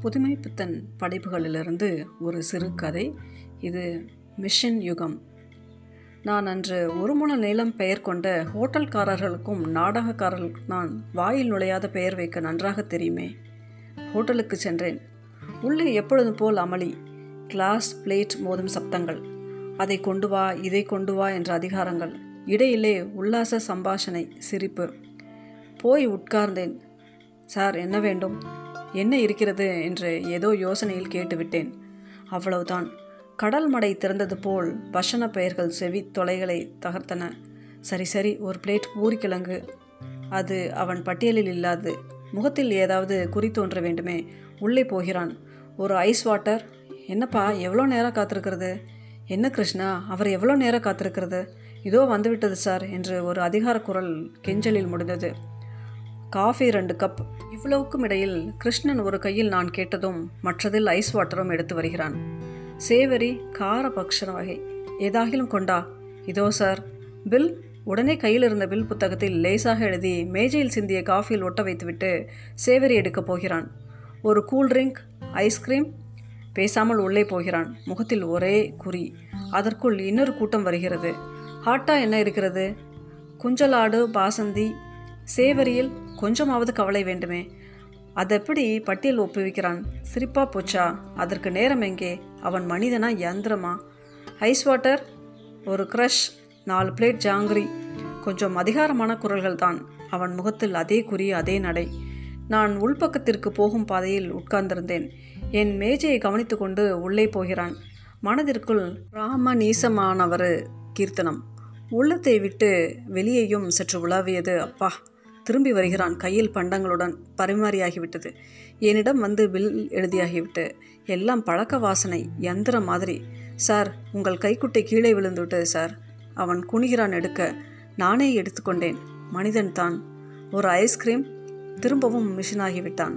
புதுமை புத்தன் படைப்புகளிலிருந்து ஒரு சிறுகதை இது மிஷன் யுகம். நான் அன்று ஒரு முழ நீளம் பெயர் கொண்ட ஹோட்டல்காரர்களுக்கும் நாடகக்காரர்களுக்கும் நான் வாயில் நுழையாத பெயர் வைக்க நன்றாக தெரியுமே. ஹோட்டலுக்கு சென்றேன். உள்ளே எப்பொழுதும் போல் அமளி. கிளாஸ் பிளேட் மோதும் சப்தங்கள். அதை கொண்டு வா இதை கொண்டு வா என்ற அதிகாரங்கள். இடையிலே உல்லாச சம்பாஷணை சிரிப்பு. போய் உட்கார்ந்தேன். சார் என்ன வேண்டும்? என்ன இருக்கிறது என்று ஏதோ யோசனையில் கேட்டுவிட்டேன். அவ்வளவுதான். கடல் மடை திறந்தது போல் பஷண பெயர்கள் செவி தொலைகளை தகர்த்தன. சரி சரி ஒரு பிளேட் பூரிக்கிழங்கு. அது அவன் பட்டியலில் இல்லாது முகத்தில் ஏதாவது குறி தோன்ற வேண்டுமே. உள்ளே போகிறான். ஒரு ஐஸ் வாட்டர். என்னப்பா எவ்வளோ நேரம் காத்திருக்கிறது? என்ன கிருஷ்ணா அவர் எவ்வளோ நேரம் காத்திருக்கிறது? இதோ வந்துவிட்டது சார் என்று ஒரு அதிகார குரல் கெஞ்சலில் முடிந்தது. காஃபி ரெண்டு கப். இவ்வளவுக்கும் இடையில் கிருஷ்ணன் ஒரு கையில் நான் கேட்டதும் மற்றதில் ஐஸ் வாட்டரும் எடுத்து வருகிறான். சேவரி கார பக்ஷண வகை. ஏதாகிலும் கொண்டா? இதோ சார். பில் உடனே கையில் இருந்த பில் புத்தகத்தில் லேசாக எழுதி மேஜையில் சிந்திய காஃபியில் ஒட்ட வைத்துவிட்டு சேவரி எடுக்கப் போகிறான். ஒரு கூல் ட்ரிங்க் ஐஸ்கிரீம் பேசாமல் உள்ளே போகிறான். முகத்தில் ஒரே குறி. அதற்குள் இன்னொரு கூட்டம் வருகிறது. ஹாட்டா என்ன இருக்கிறது? குஞ்சலாடு பாசந்தி. சேவரியில் கொஞ்சமாவது கவலை வேண்டுமே. அதெப்படி பட்டியல் ஒப்புவிக்கிறான்? சிரிப்பா போச்சா? அதற்கு நேரம் எங்கே? அவன் மனிதனா யந்திரமா? Ice water? ஒரு க்ரஷ்? நாலு பிளேட் ஜாங்கிரி? கொஞ்சம் அதிகாரமான குரல்கள் தான் அவன் முகத்தில் அதே குறி அதே நடை. நான் உள்பக்கத்திற்கு போகும் பாதையில் உட்கார்ந்திருந்தேன். என் மேஜையை கவனித்து கொண்டு உள்ளே போகிறான். மனதிற்குள் ராம நீசமானவர் கீர்த்தனம். உள்ளத்தை விட்டு வெளியேயும் சற்று உலாவியது அப்பா திரும்பி வருகிறான். கையில் பண்டங்களுடன் பரிமாறியாகிவிட்டது. என்னிடம் வந்து பில் எழுதியாகிவிட்டு எல்லாம் பழக்க வாசனை யந்திர மாதிரி. சார் உங்கள் கைக்குட்டை கீழே விழுந்துவிட்டது சார். அவன் குனிகிறான் எடுக்க. நானே எடுத்துக்கொண்டேன். மனிதன் தான். ஒரு ஐஸ்கிரீம் திரும்பவும் மிஷினாகிவிட்டான்.